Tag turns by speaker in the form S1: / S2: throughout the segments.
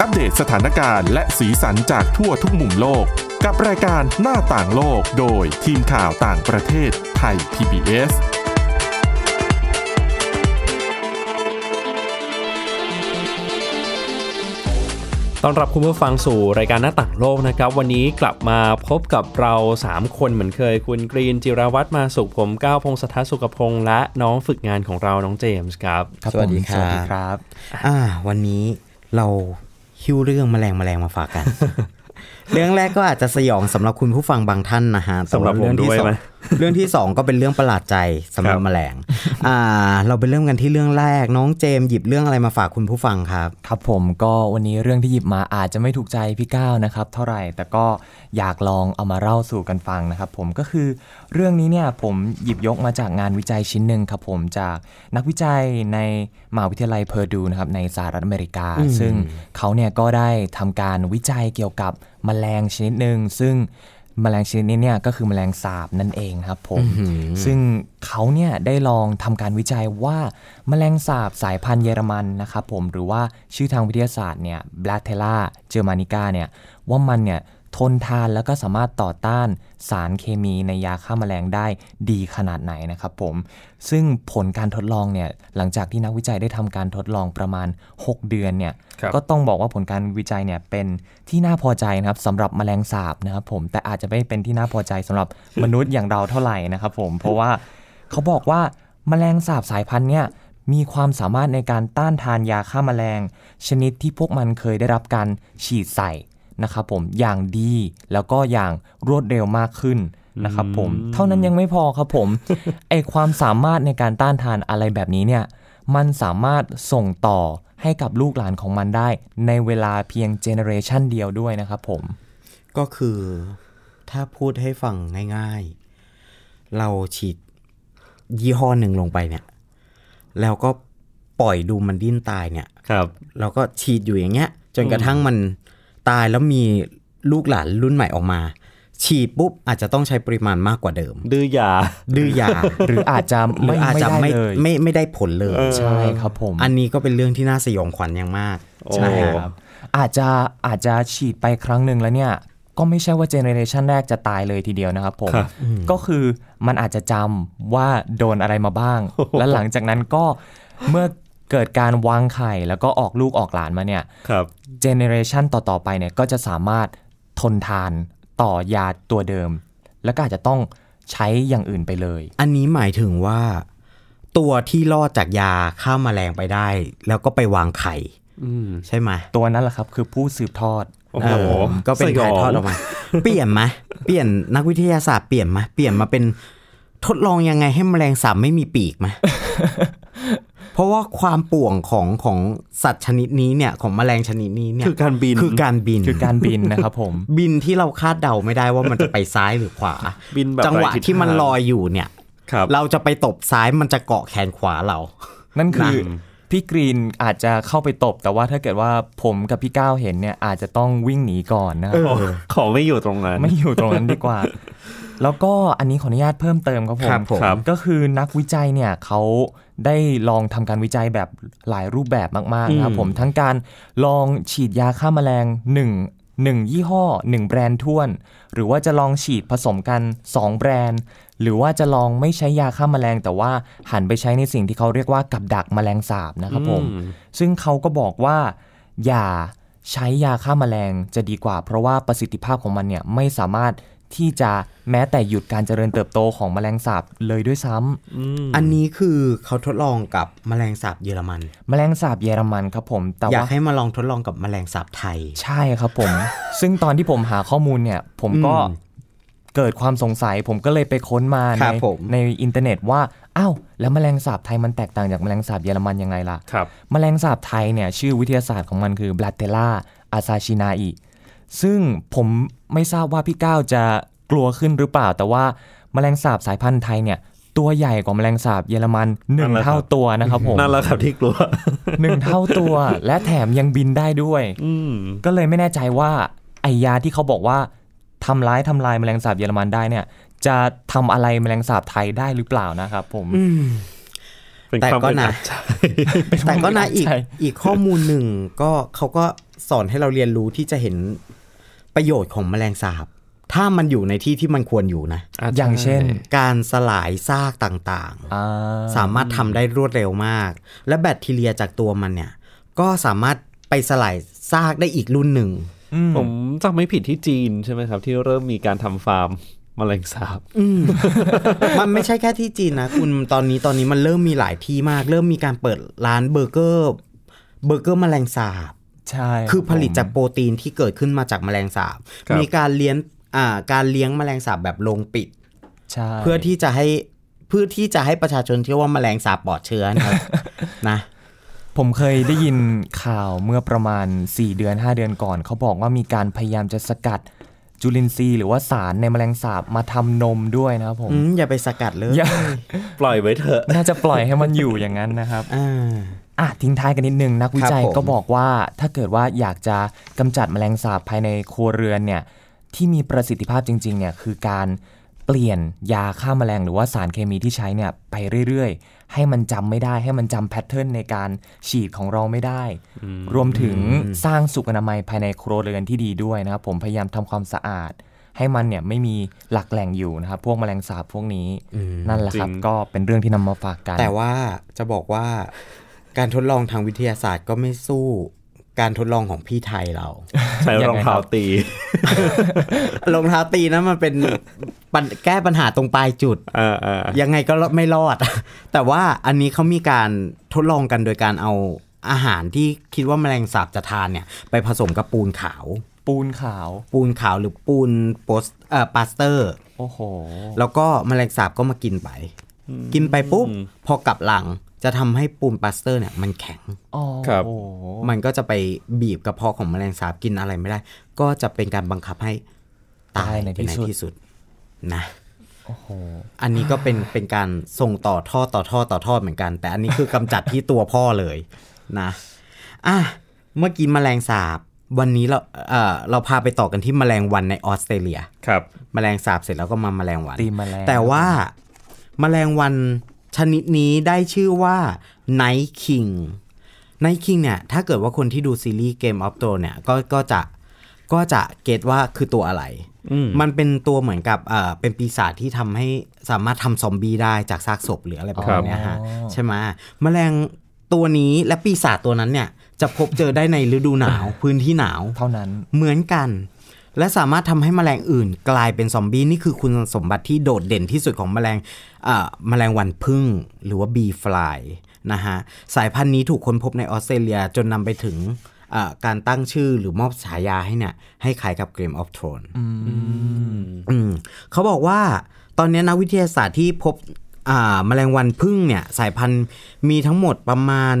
S1: อัปเดตสถานการณ์และสีสันจากทั่วทุกมุมโลก กับรายการหน้าต่างโลกโดยทีมข่าวต่างประเทศไทย PBS
S2: ต้อนรับคุณผู้ฟังสู่รายการหน้าต่างโลกนะครับ วันนี้กลับมาพบกับเรา 3 คนเหมือนเคย คุณกรีนจิรวัตรมาสุขผมก้าวพงศธรสุขพงษ์และน้องฝึกงานของเราน้องเจมส์ครับ
S3: ครับ
S4: สวัสดี
S3: ผม
S4: ครับ
S3: สวัสดีครับ
S4: อ่า วันนี้เรา หิ้วเรื่องแมลงแมลงมาฝากกัน เรื่องแรกก็อาจจะสยองสำหรับคุณผู้ฟังบางท่านนะฮะแต่
S2: สำหรับผม
S4: เรื่องที่
S2: ด้วย
S4: สอง
S2: ไหม
S4: เรื่องที่สองก็เป็นเรื่องประหลาดใจสำหรับ
S2: ครับ
S4: แมลงอ่า เราไปเริ่มกันที่เรื่องแรก น้องเจมส์หยิบเรื่องอะไรมาฝากคุณผู้ฟังครับ
S3: ครับผมก็วันนี้เรื่องที่หยิบมาอาจจะไม่ถูกใจพี่ก้าวนะครับ เท่าไหร่แต่ก็อยากลองเอามาเล่าสู่กันฟังนะครับ ผมก็คือเรื่องนี้เนี่ยผมหยิบยกมาจากงานวิจัยชิ้นหนึ่งครับผมจากนักวิจัยในมหาวิทยาลัยเพอร์ดูนะครับในสหรัฐอเมริกา ซึ่งเขาเนี่ยก็ได้ทำการวิจัยเกี่ยวกับแมลงชนิดหนึ่งซึ่ง แมลงชนิดนี้เนี่ยก็คือแมลงสาบนั่นเองครับผมซึ่งเขาเนี่ยได้ลองทำการวิจัยว่าแมลงสาบสายพันธุ์เยอรมันนะครับผมหรือว่าชื่อทางวิทยาศาสตร์เนี่ย b l a t e l l a g e r m a n i c a เนี่ยว่ามันเนี่ย ทนทานแล้วก็สามารถต่อต้านสารเคมีในยาฆ่าแมลงได้ดีขนาดไหนนะครับผม ซึ่งผลการทดลองเนี่ยหลังจากที่นักวิจัยได้ทำการทดลองประมาณ 6 เดือนเนี่ย
S2: ครับ
S3: ก็ต้องบอกว่าผลการวิจัยเนี่ยเป็นที่น่าพอใจนะครับสำหรับแมลงสาบนะครับผมแต่อาจจะไม่เป็นที่น่าพอใจสำหรับมนุษย์อย่างเราเท่าไหร่นะครับผมเพราะว่าเขาบอกว่าแมลงสาบสายพันธุ์เนี่ยมีความสามารถในการต้านทานยาฆ่าแมลง ชนิดที่พวกมันเคยได้รับการฉีดใส่ นะครับผมอย่างดีแล้วก็อย่างรวดเร็วมากขึ้นนะครับผมเท่านั้นยังไม่พอครับผมไอความสามารถในการต้านทานอะไรแบบนี้เนี่ยมันสามารถส่งต่อให้กับลูกหลานของมันได้ ในเวลาเพียงเจเนอเรชันเดียวด้วยนะครับผม
S4: ก็คือถ้าพูดให้ฟังง่ายๆ เราฉีดยี่ห้อหนึ่งลงไปเนี่ย แล้วก็ปล่อยดูมันดิ้นตายเนี่ย
S2: ครับ
S4: เราก็ฉีดอยู่อย่างเงี้ย จนกระทั่งมัน ตายแล้วมีลูกหลานรุ่นใหม่ออกมา ฉีดปุ๊บอาจจะต้องใช้ปริมาณมากกว่าเดิม
S2: ดื้อยา
S4: ดื้อยา
S3: หรืออาจจะ
S4: หรื
S3: ไม่
S4: ออาจ
S3: ไม่
S4: จะ
S3: ได้
S4: ไม่
S3: เลย
S4: ไม่ไม่ได้ผลเลย
S3: ใช่ครับผม
S4: อันนี้ก็เป็นเรื่องที่น่าสยองขวัญอย่างมาก
S2: โอ้
S4: ใช่
S3: ค
S4: ค
S3: รั
S4: รั
S3: บบอาจจะอาจจะฉีดไปครั้งหนึ่งแล้วเนี่ยก็ไม่ใช่ว่าเจเนอเรชันแรกจะตายเลยทีเดียวนะครับผม
S2: ครับ
S3: ก็คือมันอาจจะจำว่าโดนอะไรมาบ้าง และหลังจากนั้นก็เมื่อ เกิดการวางไข่แล้วก็ออกลูกออกหลานมาเนี่ย
S2: ครับ
S3: เจเนอเรชันต่อ ๆ ไปเนี่ยก็จะสามารถทนทานต่อยาตัวเดิม แล้วก็อาจจะต้องใช้อย่างอื่นไปเลย
S4: อันนี้หมายถึงว่า ตัวที่รอดจากยาฆ่าแมลงไปได้ แล้วก็ไปวางไข่
S2: อืม
S4: ใช่ไหม
S3: ตัวนั้นแหละครับ คือผู้สืบทอด
S2: โอ้โห
S4: เออก็เป็น
S2: สย
S4: ถ่า
S2: อยง
S4: ทอดออกมาเปลี่ยนไหมเปลี่ยนนักวิทยาศาสตร์เปลี่ยนไหมเปลี่ยนมาเป็นทดลองยังไงให้แมลงสาบไม่มีปีกไหม เพราะว่าความป่วงของของสัตว์ชนิดนี้เนี่ยของแมลงชนิดนี้เนี่ย
S2: คือการบิน
S4: คือการบิน
S3: คือการบินนะครับผม
S4: บินที่เราคาดเดาไม่ได้ว่ามันจะไปซ้ายหรือขวา
S2: บินแบบ
S4: จังหวะ
S2: ไร้ทิศ
S4: ที่มัน
S2: ทาง
S4: ลอยอยู่เนี่ย
S2: ครับ
S4: เราจะไปตบซ้ายมันจะเกาะแขนขวาเรา
S3: นั่นคือ
S2: นะ
S3: พี่กรีนอาจจะเข้าไปตบ แต่ว่าถ้าเกิดว่าผมกับพี่ก้าวเห็นเนี่ยอาจจะต้องวิ่งหนีก่อนนะครับ
S2: ขอขอไม่อยู่ตรงนั้น
S3: ไม่อยู่ตรงนั้นดีกว่า แล้วก็อันนี้ขออนุญาตเพิ่มเติมครับผม
S4: ครับผม
S2: ครับ
S3: ก็คือนักวิจัยเนี่ยเขาได้ลองทำการวิจัยแบบหลายรูปแบบมากๆนะครับ
S2: อืม
S3: ผมทั้งการลองฉีดยาฆ่าแมลงหนึ่งหนึ่งยี่ห้อหนึ่งแบรนด์ท้วน หรือว่าจะลองฉีดผสมกัน 2 แบรนด์ หรือว่าจะลองไม่ใช้ยาฆ่าแมลง แต่ว่าหันไปใช้ในสิ่งที่เขาเรียกว่ากับดักแมลงสาบนะครับผม
S2: อืม
S3: ซึ่งเขาก็บอกว่า อย่าใช้ยาฆ่าแมลงจะดีกว่า เพราะว่าประสิทธิภาพของมันเนี่ยไม่สามารถ ที่จะแม้แต่หยุดการเจริญเติบโตของแมลงสาบเลยด้วยซ้ำ
S4: อันนี้คือเขาทดลองกับแมลงสาบเยอรมัน
S3: แมลงสาบเยอรมันครับผม แต่
S4: อยาก
S3: ว่า
S4: ให้มาลองทดลองกับแมลงสาบไทย
S3: ใช่ครับผม ซึ่งตอนที่ผมหาข้อมูลเนี่ย ผมก็
S4: อืม
S3: เกิดความสงสัยผมก็เลยไปค้นมา
S4: ค
S3: ใน
S4: รับผม
S3: ในอินเทอร์เน็ตว่าอ้าวแล้วแมลงสาบไทยมันแตกต่างจากแมลงสาบเยอรมันยังไงล่ะ
S2: ครับ
S3: แมลงสาบไทยเนี่ยชื่อวิทยาศาสตร์ของมันคือ b l a t e l l a a s a c h i n a i ซึ่งผมไม่ทราบว่าพี่ก้าวจะกลัวขึ้นหรือเปล่า แต่ว่าแมลงสาบสายพันธุ์ไทยเนี่ยตัวใหญ่กว่าแมลงสาบเยอรมันหนึ่ง
S2: นั่นแหละครับ
S3: เท่าตัวนะครับผม
S2: นั่นแหละครับที่กลัว
S3: หนึ่งเท่าตัว และแถมยังบินได้ด้วย
S2: อืม
S3: ก็เลยไม่แน่ใจว่าไอยาที่เขาบอกว่าทำร้ายทำลายแมลงสาบเยอรมันได้เนี่ย จะทำอะไรแมลงสาบไทยได้หรือเปล่านะครับผม
S4: อืม
S2: เป็น
S4: แต่
S2: ความ
S4: ก็
S2: อึด
S4: นะ
S2: อัดใจ
S4: แต่ก็นะอีก
S3: ใช่
S4: อีกข้อมูลหนึ่งก็เขาก็สอนให้เราเรียนรู้ที่จะเห็น ประโยชน์ของแมลงสาบ ถ้ามันอยู่ในที่ที่มันควรอยู่นะ
S3: อย่างเช่น
S4: การสลายซากต่าง
S3: อ่า
S4: ๆสามารถทำได้รวดเร็วมาก และแบคทีเรียจากตัวมันเนี่ย ก็สามารถไปสลายซากได้อีกรุ่นหนึ่ง
S3: อืม
S2: ผมจำไม่ผิดที่จีนใช่ไหมครับ ที่เริ่มมีการทำฟาร์มแมลงสาบ
S4: มันไม่ใช่แค่ที่จีนนะ คุณตอนนี้ตอนนี้มันเริ่มมีหลายที่มาก เริ่มมีการเปิดร้านเบอร์เกอร์ เบอร์เกอร์แมลงสาบ
S3: ใช่
S4: คือผลิต
S3: ผม
S4: จากโปรตีนที่เกิดขึ้นมาจากแมลงสาบ
S2: ครับ
S4: มีการเลี้ยงอ่าการเลี้ยงแมลงสาบแบบโรงปิด
S3: ใช่
S4: เพื่อที่จะให้เพื่อที่จะให้ประชาชนเชื่อว่าแมลงสาบปลอดเชื้อนะครับนะ
S3: ผมเคยได้ยินข่าวเมื่อประมาณ 4 เดือน 5 เดือนก่อน เขาบอกว่ามีการพยายามจะสกัดจุลินทรีย์หรือว่าสารในแมลงสาบมาทำนมด้วยนะครับผม
S4: อืมอย่าไปสกัดเลย
S3: อย่า
S2: ปล่อยไว้เถอะ
S3: น่าจะปล่อยให้มันอยู่อย่างนั้นนะครับ
S4: อ่า
S3: อะทิ้งท้ายกันนิดนึงนักวิจัย
S4: ครับผม
S3: ก็บอกว่าถ้าเกิดว่าอยากจะกำจัดแมลงสาบภายในครัวเรือนเนี่ยที่มีประสิทธิภาพจริงๆเนี่ยคือการเปลี่ยนยาฆ่าแมลงหรือว่าสารเคมีที่ใช้เนี่ยไปเรื่อยๆ ให้มันจำไม่ได้ให้มันจำแพทเทิร์นในการฉีดของเราไม่ได้ รวมถึงสร้างสุขอนามัยภายในครัวเรือนที่ดีด้วยนะครับผมพยายามทำความสะอาด ให้มันเนี่ยไม่มีหลักแหล่งอยู่นะครับพวกแมลงสาบพวกนี้นั่นแหละครับ
S2: จริง
S3: ก็เป็นเรื่องที่นำมาฝากกัน
S4: แต่ว่าจะบอกว่า การทดลองทางวิทยาศาสตร์ก็ไม่สู้การทดลองของพี่ไทยเรา
S2: ใช้รองเท้าตี
S4: รองเท้าตีนั้นมันเป็นปัญแก้ปัญหาตรงปลายจุด
S2: อ่าอ่า
S4: ยังไงก็ไม่รอด แต่ว่าอันนี้เขามีการทดลองกันโดยการเอาอาหารที่คิดว่าแมลงสาบจะทานเนี่ย ไปผสมกับปูนขาว
S3: ปูนขาว
S4: ปูนขาวหรือปูนโปสเอ่อปลาสเตอร์
S3: โอ้โห
S4: แล้วก็แมลงสาบก็มากินไป กินไปปุ๊บพอกลับหลังจะทำให้ปูนปลาสเตอร์เนี่ยมันแข็ง
S3: อ๋อ
S2: ครับ
S3: โอ้โห
S4: มันก็จะไปบีบกระเพาะของแมลงสาบกินอะไรไม่ได้ ก็จะเป็นการบังคับให้ตายในที่สุดนะ
S3: โอ้โห
S4: อันนี้ก็เป็นเป็นการส่งต่อท่อต่อท่อต่อท่อเหมือนกัน แต่อันนี้คือกำจัดที่ตัวพ่อเลยนะอะเมื่อกี้แมลงสาบ วันนี้เราเอ่อเราพาไปต่อกันที่แมลงวันในออสเตรเลีย
S2: ครับ
S4: แมลงสาบเสร็จแล้วก็มาแมลงวัน
S3: ตีแมลง
S4: แต่ว่า แมลงวันชนิดนี้ได้ชื่อว่า Night King Night King เนี่ย ถ้าเกิดว่าคนที่ดูซีรีส์ Game of Thrones เนี่ย ก็ก็จะก็จะเก็ตว่าคือตัวอะไร
S2: อืม
S4: มันเป็นตัวเหมือนกับเอ่อเป็นปีศาจที่ทำให้สามารถทำซอมบี้ได้จากซากศพหรืออะไรประมาณเนี้ยฮะใช่ไหมแมลงตัวนี้และปีศาจตัวนั้นเนี่ย จะพบเจอได้ในฤดูหนาว พื้นที่หนาว
S3: เท่านั้น
S4: เหมือนกัน และสามารถทำให้แมลงอื่นกลายเป็นซอมบี้นี่คือคุณสมบัติที่โดดเด่นที่สุดของแมลงเอ่อแมลงวันพึ่งหรือว่าบีฟลายนะฮะสายพันธุ์นี้ถูกค้นพบในออสเตรเลียจนนำไปถึงเอ่อการตั้งชื่อหรือมอบฉายาให้เนี่ยให้ขายกับ Game of Thrones อืมเขาบอกว่าตอนนี้นักวิทยาศาสตร์ที่พบอ่าแมลงวันพึ่งเนี่ยสายพันธุ์มีทั้งหมดประมาณ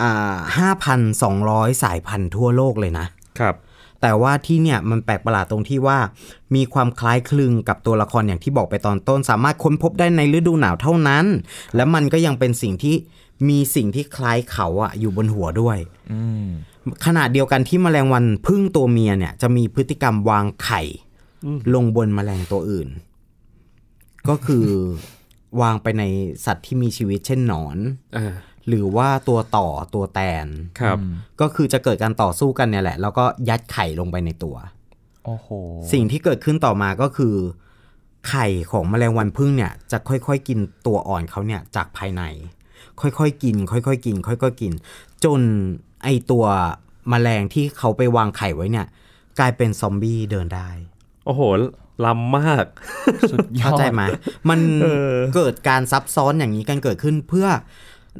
S4: อ่า5,200 สายพันธุ์ทั่วโลกเลยนะ
S2: ครับ
S4: แต่ว่าที่เนี่ยมันแปลกประหลาดตรงที่ว่า มีความคล้ายคลึงกับตัวละครอย่างที่บอกไปตอนต้น สามารถค้นพบได้ในฤดูหนาวเท่านั้น และมันก็ยังเป็นสิ่งที่มีสิ่งที่คล้ายเขาอะอยู่บนหัวด้วย
S3: อืม
S4: ขณะเดียวกันที่แมลงวันพึ่งตัวเมียเนี่ย จะมีพฤติกรรมวางไข่ ลงบนแมลงตัวอื่น ก็คือวางไปในสัตว์ที่มีชีวิตเช่นหนอน
S2: อ่า
S4: หรือว่าตัวต่อตัวแตน
S2: ครับ
S4: ก็คือจะเกิดการต่อสู้กันเนี่ยแหละ แล้วก็ยัดไข่ลงไปในตัว
S3: โอ้โห
S4: สิ่งที่เกิดขึ้นต่อมาก็คือ ไข่ของแมลงวันพึ่งเนี่ย จะค่อยๆกินตัวอ่อนเขาเนี่ยจากภายใน ค่อยๆกิน ค่อยๆกิน ค่อยๆกิน จนไอตัวแมลงที่เขาไปวางไข่ไว้เนี่ย กลายเป็นซอมบี้เดินได้
S2: โอ้โหล้ำมาก
S3: สุดยอด
S4: เข้าใจไหมมัน
S2: เออ
S4: เกิดการซับซ้อนอย่างนี้กันเกิดขึ้นเพื่อ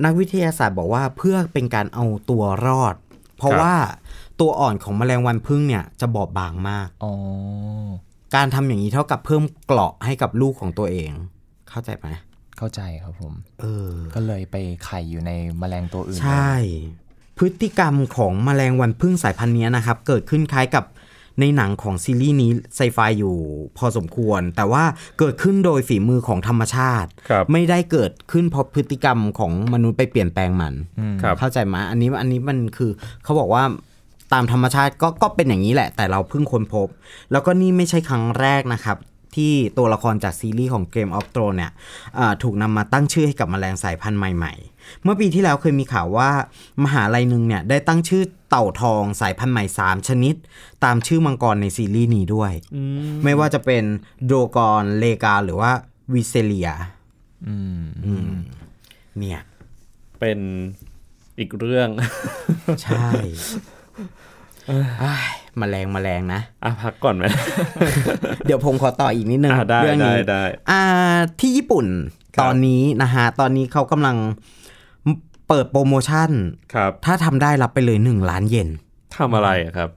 S4: นักวิทยาศาสตร์บอกว่าเพื่อเป็นการเอาตัวรอด เพราะว่าตัวอ่อนของแมลงวันพึ่งเนี่ยจะบอบบางมาก
S3: อ๋อ
S4: การทำอย่างนี้เท่ากับเพิ่มเกราะให้กับลูกของตัวเอง เข้าใจไหม
S3: เข้าใจครับผม
S4: เออ
S3: ก็เลยไปไข่อยู่ในแมลงตัวอื่น
S4: ใช่ พฤติกรรมของแมลงวันพึ่งสายพันธุ์เนี้ยนะครับ เกิดขึ้นคล้ายกับ ในหนังของซีรีส์นี้ไซไฟอยู่พอสมควร แต่ว่าเกิดขึ้นโดยฝีมือของธรรมชาติ
S2: ครับ
S4: ไม่ได้เกิดขึ้นเพราะพฤติกรรมของมนุษย์ไปเปลี่ยนแปลงมัน
S2: ครับ
S4: เข้าใจไหมอันนี้อันนี้มันคือเขาบอกว่าตามธรรมชาติก็ก็เป็นอย่างนี้แหละ แต่เราเพิ่งค้นพบ แล้วก็นี่ไม่ใช่ครั้งแรกนะครับทที่ตัวละครจากซีรีส์ของ Game of Thrones เนี่ยอ่าถูกนำมาตั้งชื่อให้กับแมลงสายพันธุ์ใหม่ ๆ เมื่อปีที่แล้วเคยมีข่าวว่า มหาลัยหนึ่งเนี่ยได้ตั้งชื่อเต่าทองสายพันธุ์ใหม่ 3 ชนิด ตามชื่อมังกรในซีรีส์นี้ด้วยไม่ว่าจะเป็นโดกอนเลกาหรือว่าวิเซเลีย
S3: อืม
S4: อืมเนี่ย
S2: เป็นอีกเรื่อง
S4: ใช่อ้ายแมลงแมลงนะ
S2: อะพักก่อนไหม
S4: เดี๋ยวผมขอต่ออีกนิดนึง
S2: อะได้
S4: เรื่องนี้
S2: ได้ได้
S4: อ่าที่ญี่ปุ่น
S2: ครับ
S4: ตอนนี้นะฮะ ตอนนี้เขากำลัง เปิดโปรโมชั่น
S2: ครับ
S4: ถ้าทำได้รับไปเลย1ล้านเยน
S2: ทำอะไรอะครับ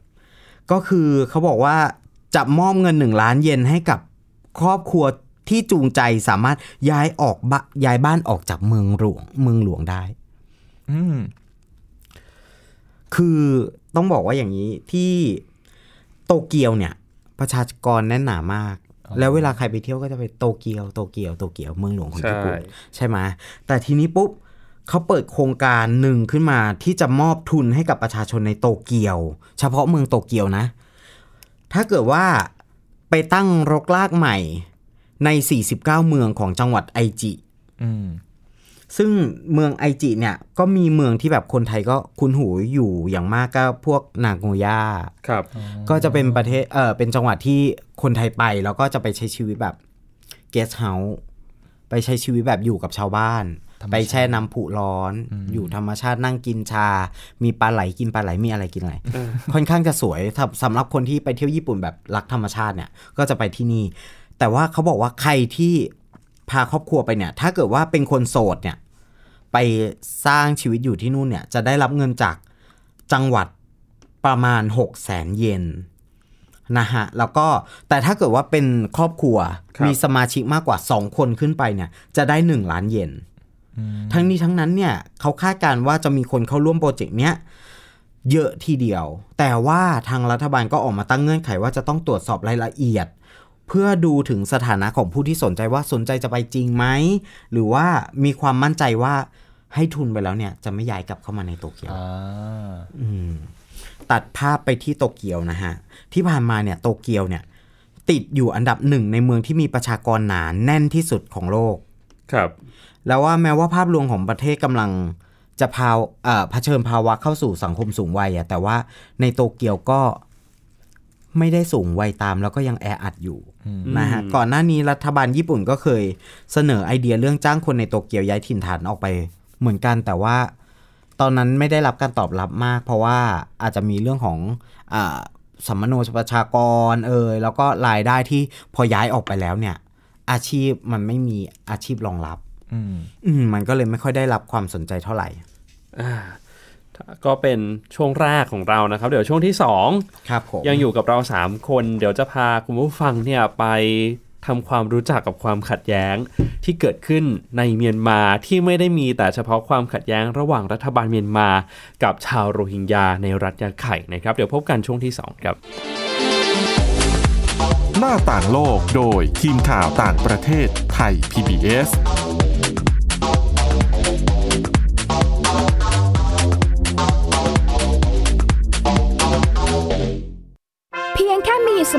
S4: ก็คือเขาบอกว่าจะมอบเงิน1ล้านเยนให้กับครอบครัวที่จูงใจสามารถย้ายออกบะย้ายบ้านออกจากเมืองหลวงเมืองหลวงได้
S3: อืม
S4: คือต้องบอกว่าอย่างนี้ที่โตเกียวเนี่ย ประชากรแน่นหนามาก แล้วเวลาใครไปเที่ยวก็จะไปโตเกียวโตเกียวโตเกียวเมืองหลวงของ
S2: ใช่
S4: ญี่ปุ่นใช่ไหมแต่ทีนี้ปุ๊บ เขาเปิดโครงการหนึ่งขึ้นมาที่จะมอบทุนให้กับประชาชนในโตเกียว เฉพาะเมืองโตเกียวนะ ถ้าเกิดว่าไปตั้งรกรากใหม่ใน 49 เมืองของจังหวัดไอจิ
S3: อืม
S4: ซึ่งเมืองไอจิเนี่ยก็มีเมืองที่แบบคนไทยก็คุ้นหูอยู่อย่างมากก็พวกนางโงย่า
S2: ครับ
S4: ก็จะเป็นประเทศเออเป็นจังหวัดที่คนไทยไปแล้วก็จะไปใช้ชีวิตแบบเกสเฮาส์ไปใช้ชีวิตแบบอยู่กับชาวบ้าน
S3: ธรรมชาติ
S4: ไปแช่น้ำผุร้อน อยู่ธรรมชาตินั่งกินชา มีปลาไหลกินปลาไหลมีอะไรกินอะไร ค่อนข้างจะสวยถ้าสำหรับคนที่ไปเที่ยวญี่ปุ่นแบบรักธรรมชาติเนี่ย ก็จะไปที่นี่ แต่ว่าเขาบอกว่าใครที่พาครอบครัวไปเนี่ย ถ้าเกิดว่าเป็นคนโสดเนี่ย ไปสร้างชีวิตอยู่ที่นู่นเนี่ย จะได้รับเงินจากจังหวัดประมาณ6 0 0แสนเยนนะฮะแล้วก็แต่ถ้าเกิดว่าเป็นครอบครัว
S2: ครับ
S4: มีสมาชิกมากกว่า 2 คนขึ้นไปเนี่ย จะได้ 1 ล้านเยน ทั้งนี้ทั้งนั้นเนี่ยเขาคาดการณ์ว่าจะมีคนเข้าร่วมโปรเจกต์เนี้ยเยอะทีเดียว แต่ว่าทางรัฐบาลก็ออกมาตั้งเงื่อนไขว่าจะต้องตรวจสอบรายละเอียด เพื่อดูถึงสถานะของผู้ที่สนใจว่าสนใจจะไปจริงไหม หรือว่ามีความมั่นใจว่าให้ทุนไปแล้วเนี่ยจะไม่ย้ายกลับเข้ามาในโตเกียว
S3: อ่า
S4: อืมตัดภาพไปที่โตเกียวนะฮะ ที่ผ่านมาเนี่ยโตเกียวเนี่ย ติดอยู่อันดับหนึ่งในเมืองที่มีประชากรหนาแน่นที่สุดของโลก
S2: ครับ
S4: แล้วว่าแม้ว่าภาพรวมของประเทศกำลังจะพาวเอ่อเผชิญภาวะเข้าสู่สังคมสูงวัยอะแต่ว่าในโตเกียวก็ไม่ได้สูงวัยตามแล้วก็ยังแออัดอยู่นะฮะ
S2: อืม
S4: ก่อนหน้านี้รัฐบาลญี่ปุ่นก็เคยเสนอไอเดียเรื่องจ้างคนในโตเกียวย้ายถิ่นฐานออกไปเหมือนกันแต่ว่า ตอนนั้นไม่ได้รับการตอบรับมาก เพราะว่าอาจจะมีเรื่องของอาสัมมโนประชากรเอยแล้วก็รายได้ที่พอย้ายออกไปแล้วเนี่ย อาชีพมันไม่มีอาชีพรองรับ
S3: อืม
S4: อืมมันก็เลยไม่ค่อยได้รับความสนใจเท่าไหร่
S2: อ่าก็เป็นช่วงแรกของเรานะครับ เดี๋ยวช่วงที่2
S4: ครับผม
S2: ยังอยู่กับเรา 3 คน เดี๋ยวจะพาคุณผู้ฟังเนี่ยไปทำความรู้จักกับความขัดแย้งที่เกิดขึ้นในเมียนมาที่ไม่ได้มีแต่เฉพาะความขัดแย้งระหว่างรัฐบาลเมียนมา กับชาวโรฮิงญาในรัฐยาไข่นะครับ เดี๋ยวพบกันช่วงที่ 2 ครับ
S1: หน้าต่างโลกโดยทีมข่าวต่างประเทศไทย PBS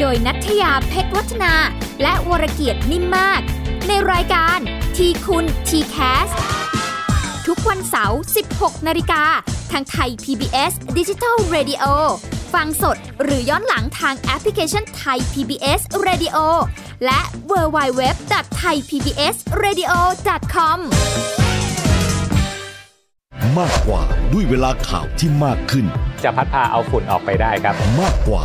S5: โดยนัทยาเพชรวัฒนา และวรเกียดนิ่มมาก ในรายการทีคุณทีแคสทุกวันเสาร์ 16 นาฬิกา ทางไทย PBS Digital Radio ฟังสดหรือย้อนหลังทางแอปพลิเคชันไทย PBS Radio และ w w w t h a i PBS Radio com
S6: มากกว่าด้วยเวลาข่าวที่มากขึ้น
S7: จะพัดพาเอาฝุ่นออกไปได้ครับ
S6: มากกว่า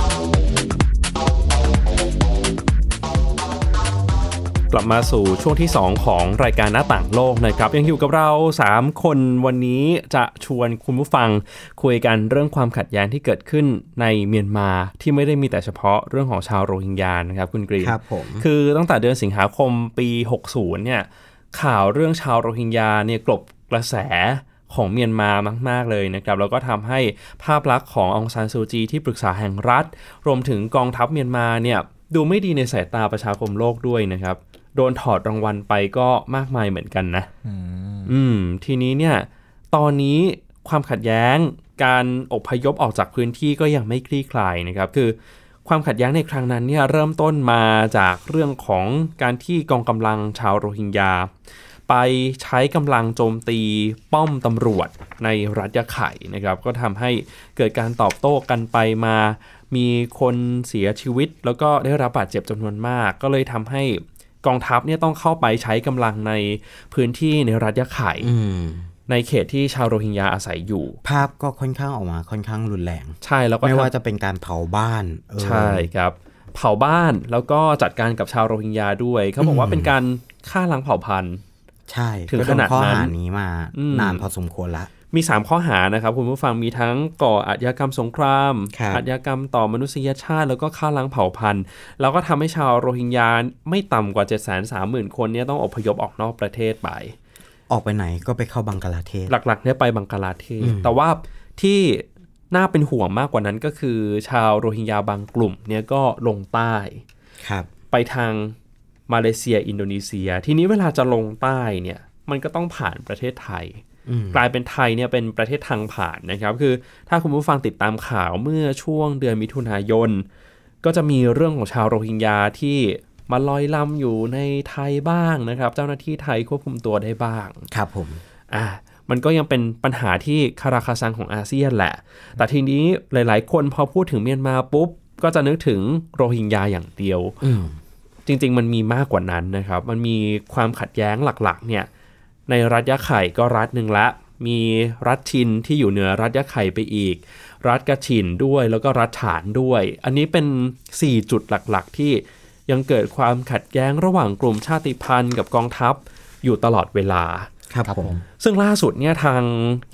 S2: กลับมาสู่ช่วงที่ 2 ของรายการหน้าต่างโลกนะครับ ยังอยู่กับเรา 3 คนวันนี้จะชวนคุณผู้ฟังคุยกันเรื่องความขัดแย้งที่เกิดขึ้นในเมียนมาที่ไม่ได้มีแต่เฉพาะเรื่องของชาวโรฮิงญานะครับคุณกรีน
S4: ครับผม
S2: คือตั้งแต่เดือนสิงหาคมปี 60 เนี่ยข่าวเรื่องชาวโรฮิงญาเนี่ยกลบกระแสของเมียนมามาก ๆ เลยนะครับ แล้วก็ทำให้ภาพลักษณ์ขององซานซูจีที่ปรึกษาแห่งรัฐ รวมถึงกองทัพเมียนมาเนี่ยดูไม่ดีในสายตาประชาคมโลกด้วยนะครับ โดนถอดรางวัลไปก็มากมายเหมือนกันนะอืมทีนี้เนี่ย ตอนนี้ความขัดแย้งการอพยพออกจากพื้นที่ก็ยังไม่คลี่คลายนะครับ คือความขัดแย้งในครั้งนั้นเนี่ยเริ่มต้นมาจากเรื่องของการที่กองกำลังชาวโรฮิงญาไปใช้กำลังโจมตีป้อมตำรวจในรัฐยะไข่นะครับ ก็ทำให้เกิดการตอบโต้กันไปมา มีคนเสียชีวิตแล้วก็ได้รับบาดเจ็บจำนวนมาก ก็เลยทำให้ กองทัพเนี่ยต้องเข้าไปใช้กำลังในพื้นที่ในรัฐยะไข่
S4: อืม
S2: ในเขตที่ชาวโรฮิงญาอาศัยอยู่
S4: ภาพก็ค่อนข้างออกมาค่อนข้างรุนแรง
S2: ใช่แล้วก็
S4: ไม่ว่า
S2: ทำ
S4: จะเป็นการเผาบ้านเออ
S2: ใช่ครับเผาบ้านแล้วก็จัดการกับชาวโรฮิงญาด้วยเขาบอกว่า
S4: อืม
S2: เป็นการฆ่าล้างเผ่าพันธุ์
S4: ใช่
S2: ถึง
S4: ก็โข
S2: นาด
S4: ข้อ
S2: นั้น
S4: หานี้มา
S2: อืม
S4: นานพอสมควรละ
S2: มี 3 ข้อหานะครับคุณผู้ฟังมีทั้งก่ออาชญากรรมสงคราม
S4: ครับ
S2: อาชญากรรมต่อมนุษยชาติ แล้วก็ฆ่าล้างเผ่าพันธุ์ แล้วก็ทำให้ชาวโรฮิงญาไม่ต่ำกว่า 7 3 0 0 0 0 คนเนี่ยต้องอพยพออกนอกประเทศไป
S4: ออกไปไหนก็ไปเข้าบังกลาเทศ
S2: หลักๆเนี่ยไปบังกลาเทศ
S4: อืม
S2: แต่ว่าที่น่าเป็นห่วงมากกว่านั้นก็คือ ชาวโรฮิงญาบางกลุ่มเนี่ยก็ลงใต้
S4: ครับ
S2: ไปทางมาเลเซีย อินโดนีเซีย ทีนี้เวลาจะลงใต้เนี่ยมันก็ต้องผ่านประเทศไทย
S4: อืม
S2: กลายเป็นไทยเนี่ยเป็นประเทศทางผ่านนะครับคือถ้าคุณผู้ฟังติดตามข่าวเมื่อช่วงเดือนมิถุนายน ก็จะมีเรื่องของชาวโรฮิงญาที่มาลอยลำอยู่ในไทยบ้างนะครับ เจ้าหน้าที่ไทยควบคุมตัวได้บ้าง
S4: ครับผม
S2: อะมันก็ยังเป็นปัญหาที่คาราคาซังของอาเซียนแหละ แต่ทีนี้หลาย ๆ คนพอพูดถึงเมียนมาปุ๊บ ก็จะนึกถึงโรฮิงญาอย่างเดียว
S4: อืม
S2: จริง ๆ มันมีมากกว่านั้นนะครับ มันมีความขัดแย้งหลัก ๆ เนี่ย ในรัฐยะไข่ก็รัฐหนึ่งละ มีรัฐชินที่อยู่เหนือรัฐยะไข่ไปอีก รัฐกระชินด้วยแล้วก็รัฐฉานด้วย อันนี้เป็น 4 จุดหลักๆ ที่ยังเกิดความขัดแย้งระหว่างกลุ่มชาติพันธุ์กับกองทัพอยู่ตลอดเวลา
S4: ครับผม
S2: ซึ่งล่าสุดเนี่ยทาง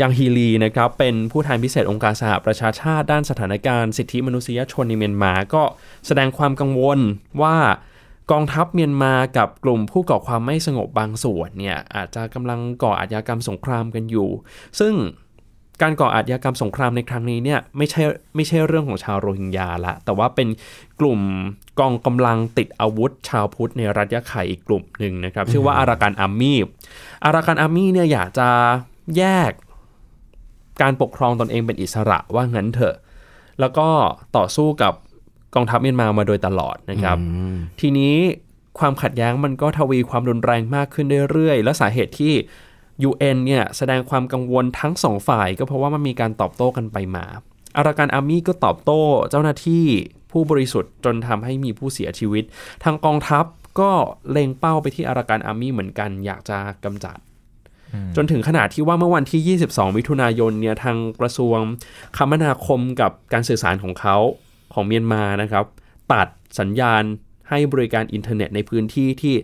S2: ยังฮีลีนะครับเป็นผู้แทนพิเศษองค์การสหประชาชาติด้านสถานการณ์สิทธิมนุษยชนในเมียนมา ก็แสดงความกังวลว่า กองทัพเมียนมากับกลุ่มผู้ก่อความไม่สงบบางส่วนเนี่ยอาจจะกำลังก่ออาชญากรรมสงครามกันอยู่ ซึ่งการก่ออาชญากรรมสงครามในครั้งนี้เนี่ยไม่ใช่ไม่ใช่เรื่องของชาวโรฮิงญาละ แต่ว่าเป็นกลุ่มกองกำลังติดอาวุธ ชาวพุทธในรัฐยะไข่อีกกลุ่มหนึ่งนะครับ ชื่อว่าอารากันอาร์มี่อารากันอาร์มี่เนี่ยอยากจะแยกการปกครองตนเองเป็นอิสระว่างั้นเถอะ แล้วก็ต่อสู้กับ กองทัพเมียนมามาโดยตลอดนะครับ
S4: อืม
S2: ทีนี้ความขัดแย้งมันก็ทวีความรุนแรงมากขึ้นเรื่อยๆ และสาเหตุที่ UN เนี่ยแสดงความกังวลทั้งสองฝ่ายก็เพราะว่ามันมีการตอบโต้กันไปมา อาราการอาร์มี่ก็ตอบโต้เจ้าหน้าที่ผู้บริสุทธิ์จนทำให้มีผู้เสียชีวิต ทางกองทัพก็เล็งเป้าไปที่อารากันอาร์มี่เหมือนกันอยากจะกำจัด จนถึงขนาดที่ว่าเมื่อวันที่ 22 มิถุนายนเนี่ยทางกระทรวงคมนาคมกับการสื่อสารของเขา ของเมียนมานะครับ ตัดสัญญาณให้บริการอินเทอร์เน็ตในพื้นที่ที่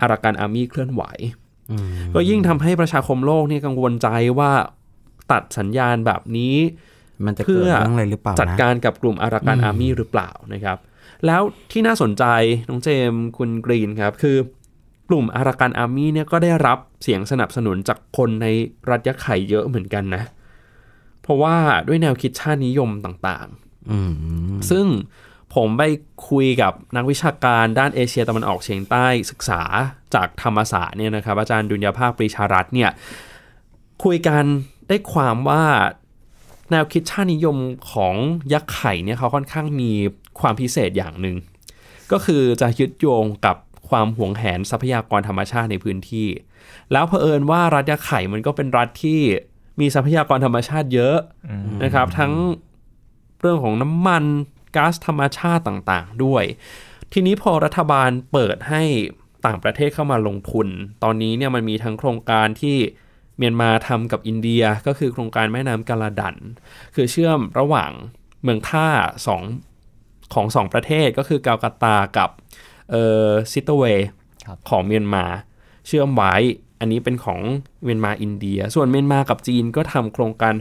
S2: อารากันอาร์มี่เคลื่อนไหว
S4: อืม
S2: ก็ยิ่งทำให้ประชาคมโลกเนี่ยกังวลใจว่าตัดสัญญาณแบบนี้
S4: มันจะเกิ
S2: เพื่อ
S4: เรื่องอะไรหรือเปล่านะ
S2: จัดการกับกลุ่มอารากัน
S4: อืม
S2: อาร์มี่หรือเปล่านะครับ แล้วที่น่าสนใจน้องเจมส์คุณกรีนครับคือกลุ่มอารากันอาร์มี่เนี่ยก็ได้รับเสียงสนับสนุนจากคนในรัฐยะไข่เยอะเหมือนกันนะ เพราะว่าด้วยแนวคิดชาตินิยมต่าง
S4: อืม
S2: ๆ ซึ่งผมไปคุยกับนักวิชาการด้านเอเชียตะวันออกเฉียงใต้ศึกษาจากธรรมศาสตร์เนี่ยนะครับอาจารย์ดุลยภาคปรีชารัตน์เนี่ยคุยกันได้ความว่าแนวคิดชาตินิยมของยักษ์ไข่เนี่ยเขาค่อนข้างมีความพิเศษอย่างหนึ่งก็คือจะยึดโยงกับความหวงแหนทรัพยากรธรรมชาติในพื้นที่ แล้วเผอิญว่ารัฐยักษ์ไข่มันก็เป็นรัฐที่มีทรัพยากรธรรมชาติเยอะนะครับ ทั้ง เรื่องของน้ำมันก๊าซธรรมชาติต่างๆ ด้วย ทีนี้พอรัฐบาลเปิดให้ต่างประเทศเข้ามาลงทุน ตอนนี้เนี่ยมันมีทั้งโครงการที่เมียนมาทำกับอินเดียก็คือโครงการแม่น้ำกาลาดัน คือเชื่อมระหว่างเมืองท่าสองของสองประเทศก็คือกาลกาตากับเอ่อซิตเว
S3: ครับ
S2: ของเมียนมา เชื่อมไว้ อันนี้เป็นของเมียนมาอินเดีย ส่วนเมียนมากับจีนก็ทำโครงการ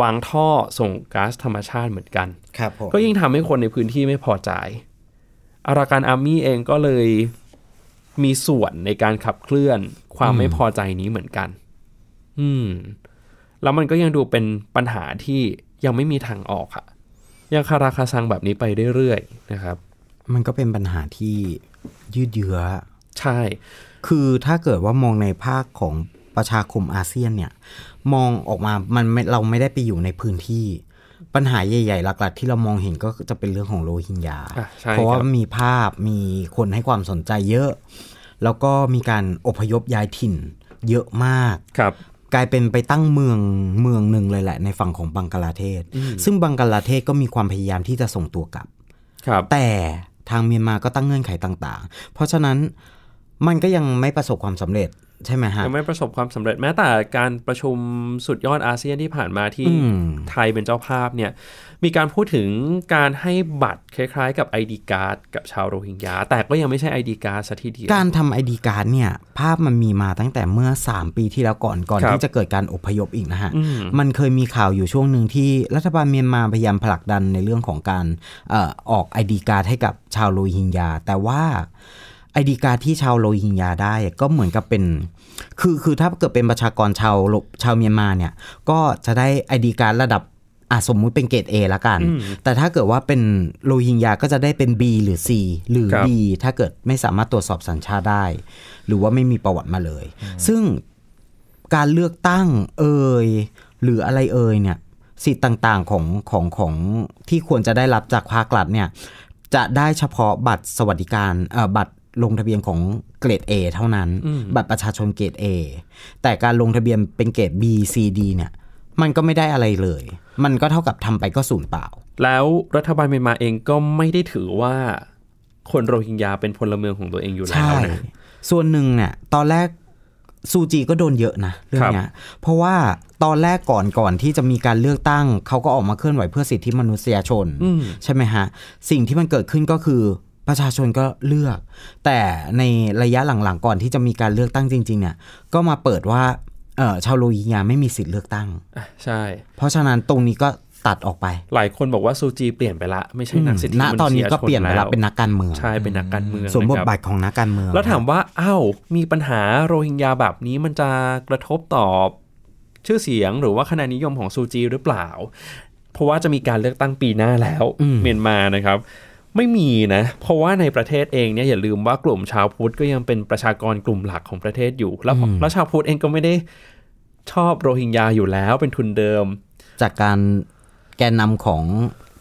S2: วางท่อส่งก๊าซธรรมชาติเหมือนกัน
S4: ครับผม
S2: ก็ยิ่งทำให้คนในพื้นที่ไม่พอใจอารากันอาร์มี่เองก็เลยมีส่วนในการขับเคลื่อนความไม่พอใจนี้เหมือนกัน อืม แล้วมันก็ยังดูเป็นปัญหาที่ยังไม่มีทางออกอะยังคาราคาซังแบบนี้ไปเรื่อยๆนะครับ
S4: มันก็เป็นปัญหาที่ยืดเยื้อ
S2: ใช่
S4: คือถ้าเกิดว่ามองในภาคของประชาคมอาเซียนเนี่ย มองออกมามันไม่เราไม่ได้ไปอยู่ในพื้นที่ ปัญหาใหญ่ ๆ หลัก ๆ ที่เรามองเห็นก็จะเป็นเรื่องของโรฮิงญา
S2: อะใช่
S4: เพราะว่า
S2: ครับ
S4: มีภาพมีคนให้ความสนใจเยอะ แล้วก็มีการอพยพย้ายถิ่นเยอะมาก
S2: ครับ
S4: กลายเป็นไปตั้งเมืองเมืองหนึ่งเลยแหละในฝั่งของบังกลาเทศ ซึ่งบังกลาเทศก็มีความพยายามที่จะส่งตัวกลับ
S2: ครับ
S4: แต่ทางเมียนมาก็ตั้งเงื่อนไขต่าง ๆ เพราะฉะนั้น มันก็ยังไม่ประสบความสำเร็จใช่ไหมฮะ
S2: ยังไม่ประสบความสำเร็จแม้แต่การประชุมสุดยอดอาเซียนที่ผ่านมาที่
S4: อืม
S2: ไทยเป็นเจ้าภาพเนี่ยมีการพูดถึงการให้บัตรคล้ายๆ กับ ID card กับชาวโรฮิงญาแต่ก็ยังไม่ใช่ ID card ซะทีเดียว
S4: การทำ ID card เนี่ยภาพมันมีมาตั้งแต่เมื่อ 3 ปีที่แล้วก่อนก่อน
S2: ครับ
S4: ที่จะเกิดการอพยพอีกนะฮะ
S2: อืม
S4: มันเคยมีข่าวอยู่ช่วงหนึ่งที่รัฐบาลเมียนมาพยายามผลักดันในเรื่องของการเอ่อออก ID card ให้กับชาวโรฮิงญาแต่ว่า ID card ที่ชาวโรฮิงญาได้ก็เหมือนกับเป็น คือคือถ้าเกิดเป็นประชากรชาวโรชาวเมียนมาเนี่ย ก็จะได้ไอดีการ์ดระดับอะสมมุติเป็นเกรด A ละกัน
S2: อืม
S4: แต่ถ้าเกิดว่าเป็นโรฮิงญาก็จะได้เป็น B หรือ C หรือ
S2: ครับ
S4: D ถ้าเกิดไม่สามารถตรวจสอบสัญชาติได้ หรือว่าไม่มีประวัติมาเลย ซึ่งการเลือกตั้งเอ่ยหรืออะไรเอ่ยเนี่ย สิทธิ์ต่างๆของของของที่ควรจะได้รับจากภาครัฐเนี่ยจะได้เฉพาะบัตรสวัสดิการเอ่อบัตร ลงทะเบียนของเกรด A เท่านั้น
S2: อืม
S4: บัตรประชาชนเกรด A แต่การลงทะเบียนเป็นเกรด B C D เนี่ยมันก็ไม่ได้อะไรเลย มันก็เท่ากับทำไปก็สูญเปล่า
S2: แล้วรัฐบาลเมียนมาเองก็ไม่ได้ถือว่าคนโรฮิงญาเป็นพลเมืองของตัวเองอยู่แล้
S4: ใช่
S2: วนะ
S4: ส่วนหนึ่งเนี่ยตอนแรกซูจีก็โดนเยอะนะเรื่องเนี้ยเพราะว่าตอนแรกก่อนก่อนที่จะมีการเลือกตั้ง เขาก็ออกมาเคลื่อนไหวเพื่อสิทธิมนุษยชน
S2: อืม
S4: ใช่ไหมฮะ สิ่งที่มันเกิดขึ้นก็คือ ประชาชนก็เลือก แต่ในระยะหลังๆ ก่อนที่จะมีการเลือกตั้งจริง ๆ เนี่ย ก็มาเปิดว่าเออชาวโรฮิงญาไม่มีสิทธิ์เลือกตั้ง
S2: อะใช่
S4: เพราะฉะนั้นตรงนี้ก็ตัดออกไป
S2: หลายคนบอกว่าซูจีเปลี่ยนไปละไม่ใช่นักสิทธิ
S4: ณ
S2: มนุษยชน
S4: ตอนนี้ก็เปลี่ยนไปแล้ว
S2: แเป็
S4: นนักการเมือง
S2: ใช่เป็นนักการเมือง
S4: สวมบท
S2: นะครับ
S4: บาทของนักการเมือง
S2: แล้วถามว่าอ้าวมีปัญหาโรฮิงญาแบบนี้มันจะกระทบต่อชื่อเสียงหรือว่าคะแนนนิยมของซูจีหรือเปล่า เพราะว่าจะมีการเลือกตั้งปีหน้าแล้ว
S4: อืม
S2: เมียนมานะครับ ไม่มีนะ เพราะว่าในประเทศเองเนี่ยอย่าลืมว่ากลุ่มชาวพุทธก็ยังเป็นประชากรกลุ่มหลักของประเทศอยู่ แล้วแล้วชาวพุทธเองก็ไม่ได้ชอบโรฮิงญาอยู่แล้วเป็นทุนเดิม
S4: จากการแกนนำของ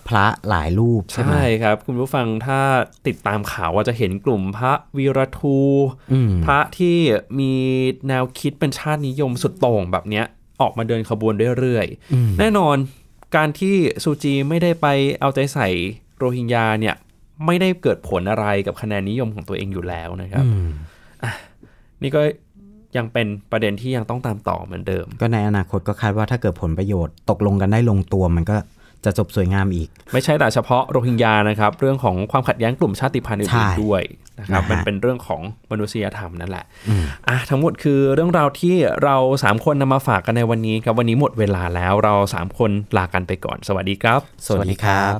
S4: พระหลายรูปใช่ไหม
S2: ใช่ครับ คุณผู้ฟังถ้าติดตามข่าวว่าจะเห็นกลุ่มพระวีรทู
S4: อืม
S2: พระที่มีแนวคิดเป็นชาตินิยมสุดโต่งแบบเนี้ยออกมาเดินขบวนเรื่อย
S4: อืม
S2: ๆแน่นอนการที่ซูจีไม่ได้ไปเอาใจใส่ โรฮิงญาเนี่ยไม่ได้เกิดผลอะไรกับคะแนนนิยมของตัวเองอยู่แล้วนะครับ
S4: อืม
S2: นี่ก็ยังเป็นประเด็นที่ยังต้องตามต่อเหมือนเดิม
S4: ก็ในอนาคตก็คาดว่าถ้าเกิดผลประโยชน์ตกลงกันได้ลงตัวมันก็จะจบสวยงามอีก
S2: ไม่ใช่แต่เฉพาะโรฮิงญานะครับ เรื่องของความขัดแย้งกลุ่มชาติพันธุ์
S4: ใช่
S2: อื่นๆด้วยนะครับ
S4: นะฮะ
S2: มันเป็นเรื่องของมนุษยธรรมนั่นแหละ
S4: อืม
S2: อะทั้งหมดคือเรื่องราวที่เรา 3 คนนำมาฝากกันในวันนี้ครับวันนี้หมดเวลาแล้วเรา 3 คนลากันไปก่อน สวัสดีครับ
S4: สวัสดีครับ